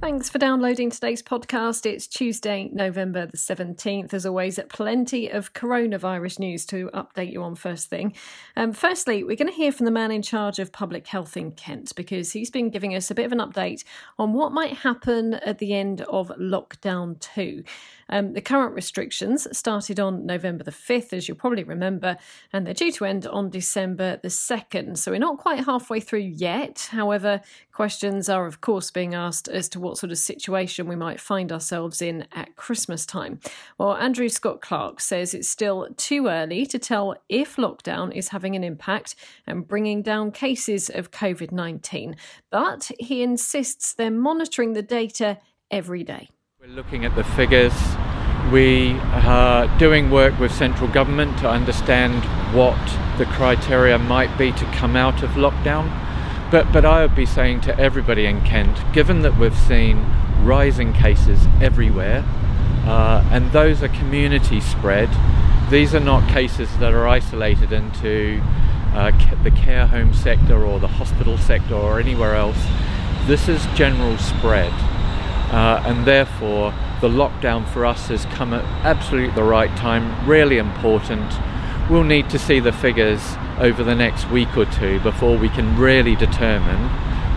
Thanks for downloading today's podcast. It's Tuesday, November the 17th. As always, plenty of coronavirus news to update you on first thing. Um, firstly, we're going to hear from the man in charge of public health in Kent because he's been giving us a bit of an update on what might happen at the end of lockdown 2. Um, the current restrictions started on November the 5th, as you'll probably remember, and they're due to end on December the 2nd. So we're not quite halfway through yet. However, questions are, of course, being asked as to what sort of situation we might find ourselves in at Christmas time. Well, Andrew Scott Clark says it's still too early to tell if lockdown is having an impact and bringing down cases of COVID 19, but he insists they're monitoring the data every day. We're looking at the figures. We are doing work with central government to understand what the criteria might be to come out of lockdown. But, but I would be saying to everybody in Kent, given that we've seen rising cases everywhere, uh, and those are community spread, these are not cases that are isolated into uh, the care home sector or the hospital sector or anywhere else. This is general spread uh, and therefore the lockdown for us has come at absolutely the right time, really important. We'll need to see the figures over the next week or two before we can really determine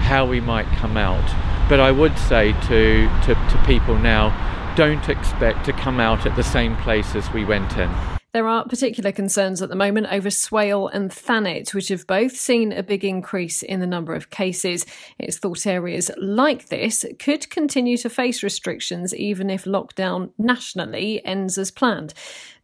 how we might come out. But I would say to, to, to people now, don't expect to come out at the same place as we went in. There are particular concerns at the moment over Swale and Thanet, which have both seen a big increase in the number of cases. It's thought areas like this could continue to face restrictions even if lockdown nationally ends as planned.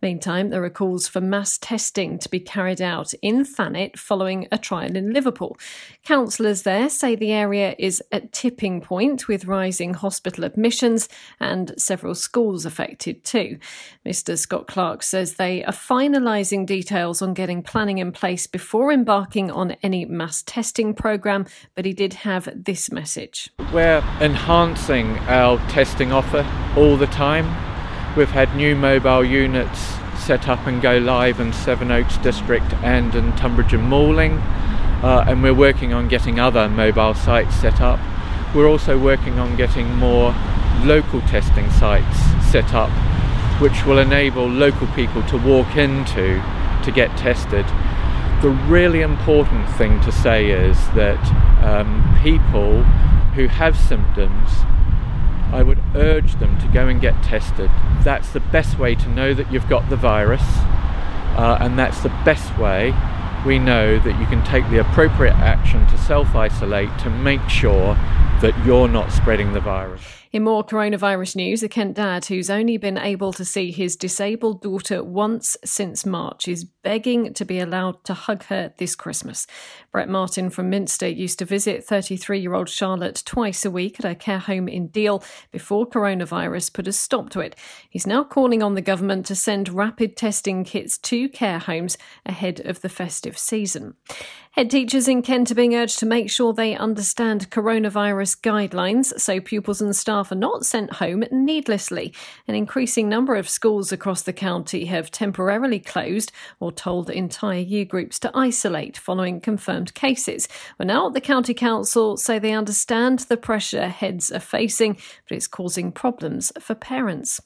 Meantime, there are calls for mass testing to be carried out in Thanet following a trial in Liverpool. Councillors there say the area is at tipping point with rising hospital admissions and several schools affected too. Mr. Scott Clark says they are finalising details on getting planning in place before embarking on any mass testing programme, but he did have this message. We're enhancing our testing offer all the time We've had new mobile units set up and go live in Sevenoaks District and in Tonbridge and Malling, uh, and we're working on getting other mobile sites set up. We're also working on getting more local testing sites set up, which will enable local people to walk into to get tested. The really important thing to say is that um, people who have symptoms I would urge them to go and get tested. That's the best way to know that you've got the virus, uh, and that's the best way we know that you can take the appropriate action to self isolate to make sure that you're not spreading the virus. In more coronavirus news, a Kent dad who's only been able to see his disabled daughter once since March is begging to be allowed to hug her this Christmas. Brett Martin from Minster used to visit 33 year old Charlotte twice a week at her care home in Deal before coronavirus put a stop to it. He's now calling on the government to send rapid testing kits to care homes ahead of the festive season. Head teachers in Kent are being urged to make sure they understand coronavirus guidelines so pupils and staff are not sent home needlessly. An increasing number of schools across the county have temporarily closed or told entire year groups to isolate following confirmed cases. Well, now the county council say they understand the pressure heads are facing, but it's causing problems for parents.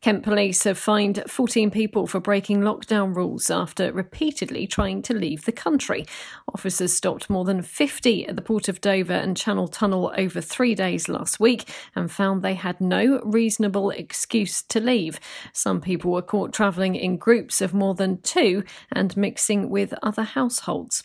Kent Police have fined 14 people for breaking lockdown rules after repeatedly trying to leave the country. Officers stopped more than 50 at the Port of Dover and Channel Tunnel over three days last week and found they had no reasonable excuse to leave. Some people were caught travelling in groups of more than two and mixing with other households.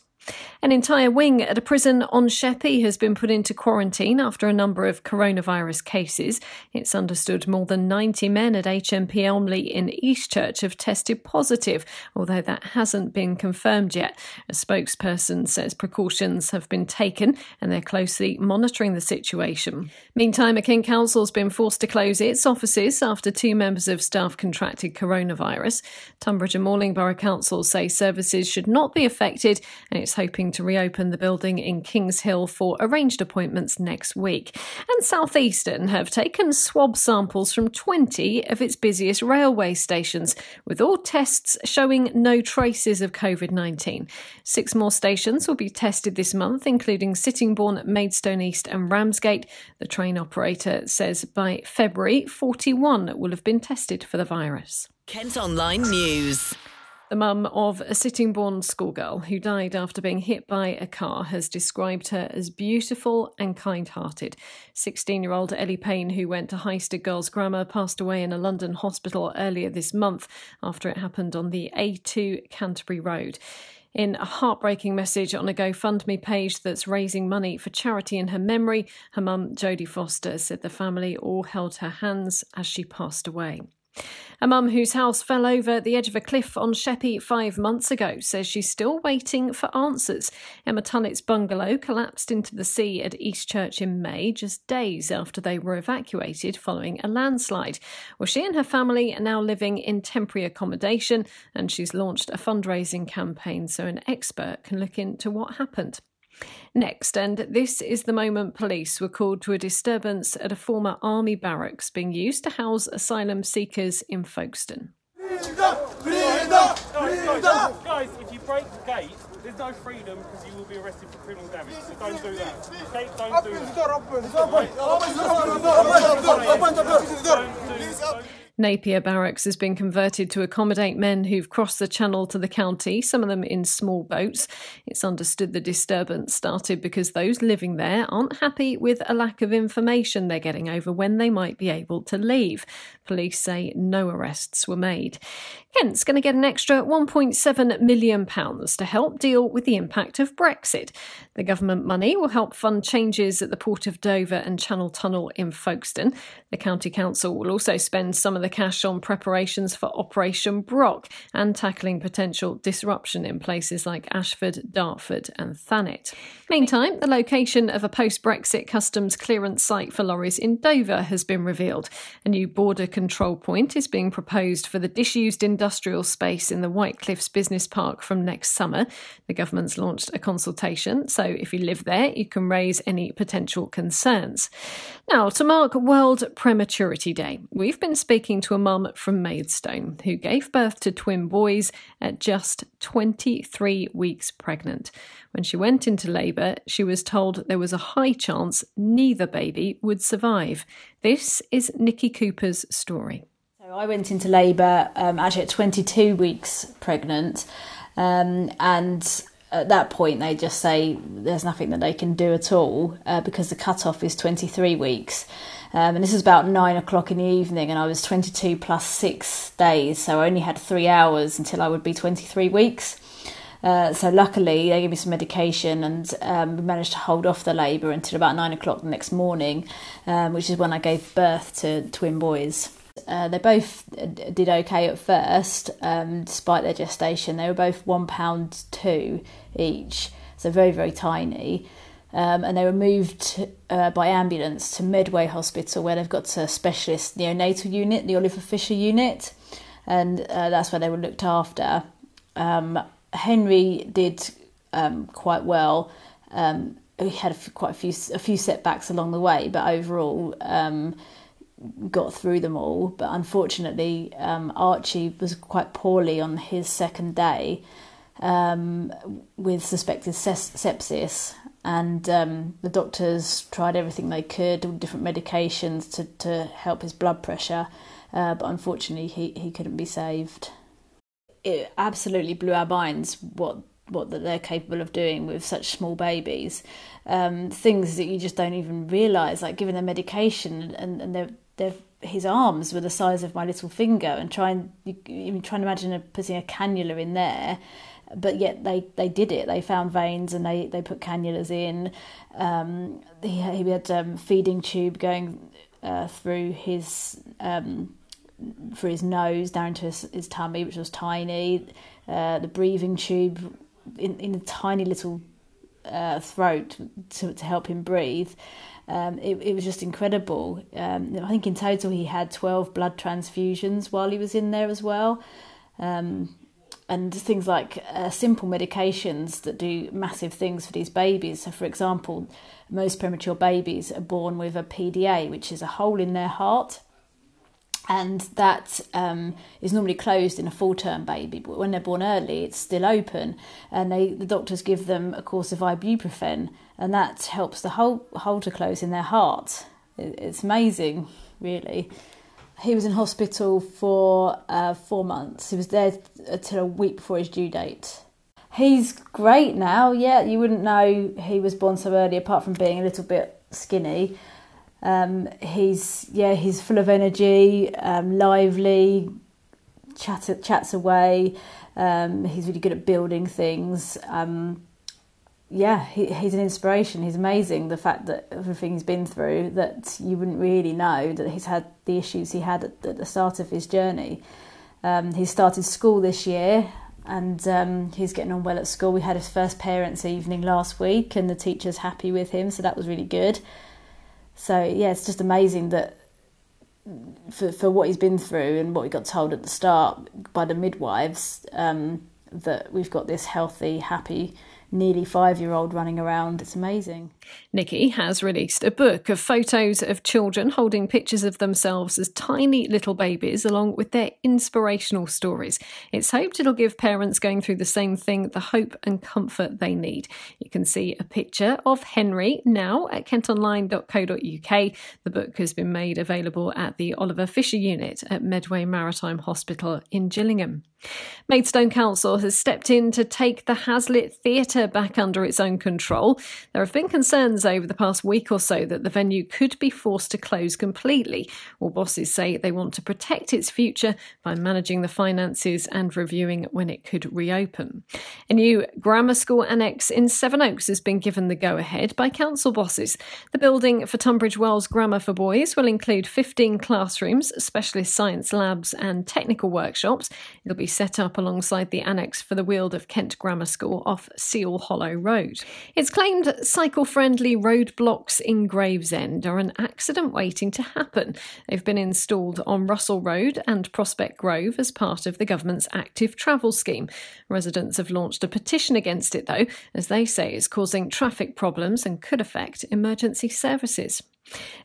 An entire wing at a prison on Sheppey has been put into quarantine after a number of coronavirus cases. It's understood more than 90 men at HMP Elmley in Eastchurch have tested positive, although that hasn't been confirmed yet. A spokesperson says precautions have been taken and they're closely monitoring the situation. Meantime, a Kent Council's been forced to close its offices after two members of staff contracted coronavirus. Tonbridge and Malling Borough Council say services should not be affected and it's hoping to reopen the building in Kings Hill for arranged appointments next week. And Southeastern have taken swab samples from 20 of its busiest railway stations, with all tests showing no traces of COVID 19. Six more stations will be tested this month, including Sittingbourne, Maidstone East, and Ramsgate. The train operator says by February, 41 will have been tested for the virus. Kent Online News. The mum of a Sittingbourne schoolgirl who died after being hit by a car has described her as beautiful and kind hearted. 16 year old Ellie Payne, who went to Highsted Girls Grammar, passed away in a London hospital earlier this month after it happened on the A2 Canterbury Road. In a heartbreaking message on a GoFundMe page that's raising money for charity in her memory, her mum, Jodie Foster, said the family all held her hands as she passed away. A mum whose house fell over the edge of a cliff on Sheppey five months ago says she's still waiting for answers. Emma Tunnett's bungalow collapsed into the sea at Eastchurch in May, just days after they were evacuated following a landslide. Well, she and her family are now living in temporary accommodation, and she's launched a fundraising campaign so an expert can look into what happened. Next, and this is the moment police were called to a disturbance at a former army barracks being used to house asylum seekers in Folkestone. Guys, if you break the gate, there's no freedom because you will be arrested for criminal damage. So don't do that. Okay? Don't do that. Napier Barracks has been converted to accommodate men who've crossed the channel to the county, some of them in small boats. It's understood the disturbance started because those living there aren't happy with a lack of information they're getting over when they might be able to leave. Police say no arrests were made. Kent's going to get an extra £1.7 million to help deal with the impact of Brexit. The government money will help fund changes at the Port of Dover and Channel Tunnel in Folkestone. The County Council will also spend some of the cash on preparations for Operation Brock and tackling potential disruption in places like Ashford, Dartford, and Thanet. Meantime, the location of a post Brexit customs clearance site for lorries in Dover has been revealed. A new border control point is being proposed for the disused industrial space in the White Cliffs Business Park from next summer. The government's launched a consultation, so if you live there, you can raise any potential concerns. Now, to mark World Prematurity Day, we've been speaking to a mum from Maidstone who gave birth to twin boys at just 23 weeks pregnant. When she went into labour, she was told there was a high chance neither baby would survive. This is Nikki Cooper's story. So I went into labour um, actually at 22 weeks pregnant, um, and at that point they just say there's nothing that they can do at all uh, because the cut-off is 23 weeks. Um, and this was about nine o'clock in the evening, and I was 22 plus six days, so I only had three hours until I would be 23 weeks. Uh, so luckily they gave me some medication and um, managed to hold off the labour until about nine o'clock the next morning, um, which is when I gave birth to twin boys. Uh, they both did okay at first, um, despite their gestation. They were both one pound two each, so very very tiny. Um, and they were moved uh, by ambulance to Medway Hospital, where they've got a specialist neonatal unit, the Oliver Fisher unit, and uh, that's where they were looked after. Um, Henry did um, quite well. Um, he had a few, quite a few a few setbacks along the way, but overall um, got through them all. But unfortunately, um, Archie was quite poorly on his second day um, with suspected sepsis, and um, the doctors tried everything they could, different medications to, to help his blood pressure, uh, but unfortunately he, he couldn't be saved. It absolutely blew our minds what what that they're capable of doing with such small babies, um, things that you just don't even realise, like giving them medication and and they're, they're his arms were the size of my little finger, and trying you, you trying to imagine putting a cannula in there but yet they, they did it. They found veins and they, they put cannulas in. Um, he, he had um, feeding tube going uh, through his um, through his nose down to his, his tummy, which was tiny. Uh, the breathing tube in in a tiny little uh, throat to to help him breathe. Um, it, it was just incredible. Um, I think in total he had 12 blood transfusions while he was in there as well. Um, and things like uh, simple medications that do massive things for these babies. So, for example, most premature babies are born with a PDA, which is a hole in their heart. And that um, is normally closed in a full term baby but when they're born early it's still open. And they the doctors give them a course of ibuprofen and that helps the hole, hole to close in their heart. It's amazing really he was in hospital for uh, four months he was there until a week before his due date he's great now yeah you wouldn't know he was born so early apart from being a little bit skinny um, he's yeah, he's full of energy, um, lively, chat, chats away. Um, he's really good at building things. Um, yeah, he, he's an inspiration. He's amazing. The fact that everything he's been through, that you wouldn't really know that he's had the issues he had at, at the start of his journey. Um, he started school this year and um, he's getting on well at school. We had his first parents' evening last week, and the teacher's happy with him, so that was really good. So yeah, it's just amazing that for for what he's been through and what we got told at the start by the midwives um, that we've got this healthy, happy nearly five year old running around. It's amazing. Nikki has released a book of photos of children holding pictures of themselves as tiny little babies, along with their inspirational stories. It's hoped it'll give parents going through the same thing the hope and comfort they need. You can see a picture of Henry now at kentonline.co.uk. The book has been made available at the Oliver Fisher unit at Medway Maritime Hospital in Gillingham. Maidstone Council has stepped in to take the Hazlitt Theatre back under its own control. There have been concerns over the past week or so that the venue could be forced to close completely. All bosses say they want to protect its future by managing the finances and reviewing when it could reopen. A new grammar school annex in Sevenoaks has been given the go ahead by council bosses. The building for Tunbridge Wells Grammar for Boys will include 15 classrooms, specialist science labs, and technical workshops. It'll be set up alongside the annex for the Weald of Kent Grammar School off Seal Hollow Road. It's claimed cycle friendly roadblocks in Gravesend are an accident waiting to happen. They've been installed on Russell Road and Prospect Grove as part of the government's active travel scheme. Residents have launched a petition against it, though, as they say it's causing traffic problems and could affect emergency services.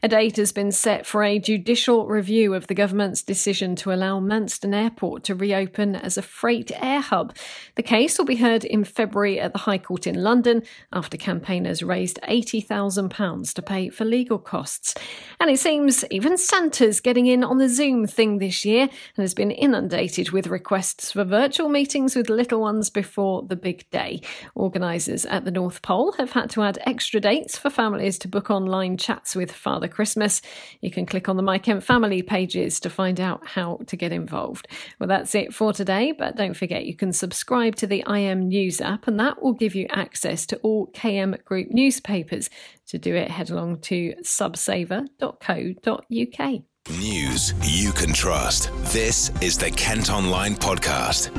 A date has been set for a judicial review of the government's decision to allow Manston Airport to reopen as a freight air hub. The case will be heard in February at the High Court in London after campaigners raised £80,000 to pay for legal costs. And it seems even Santa's getting in on the Zoom thing this year and has been inundated with requests for virtual meetings with little ones before the big day. Organisers at the North Pole have had to add extra dates for families to book online chats with with Father Christmas. You can click on the My Kent family pages to find out how to get involved. Well, that's it for today, but don't forget you can subscribe to the IM News app, and that will give you access to all KM Group newspapers. To do it, head along to subsaver.co.uk. News you can trust. This is the Kent Online Podcast.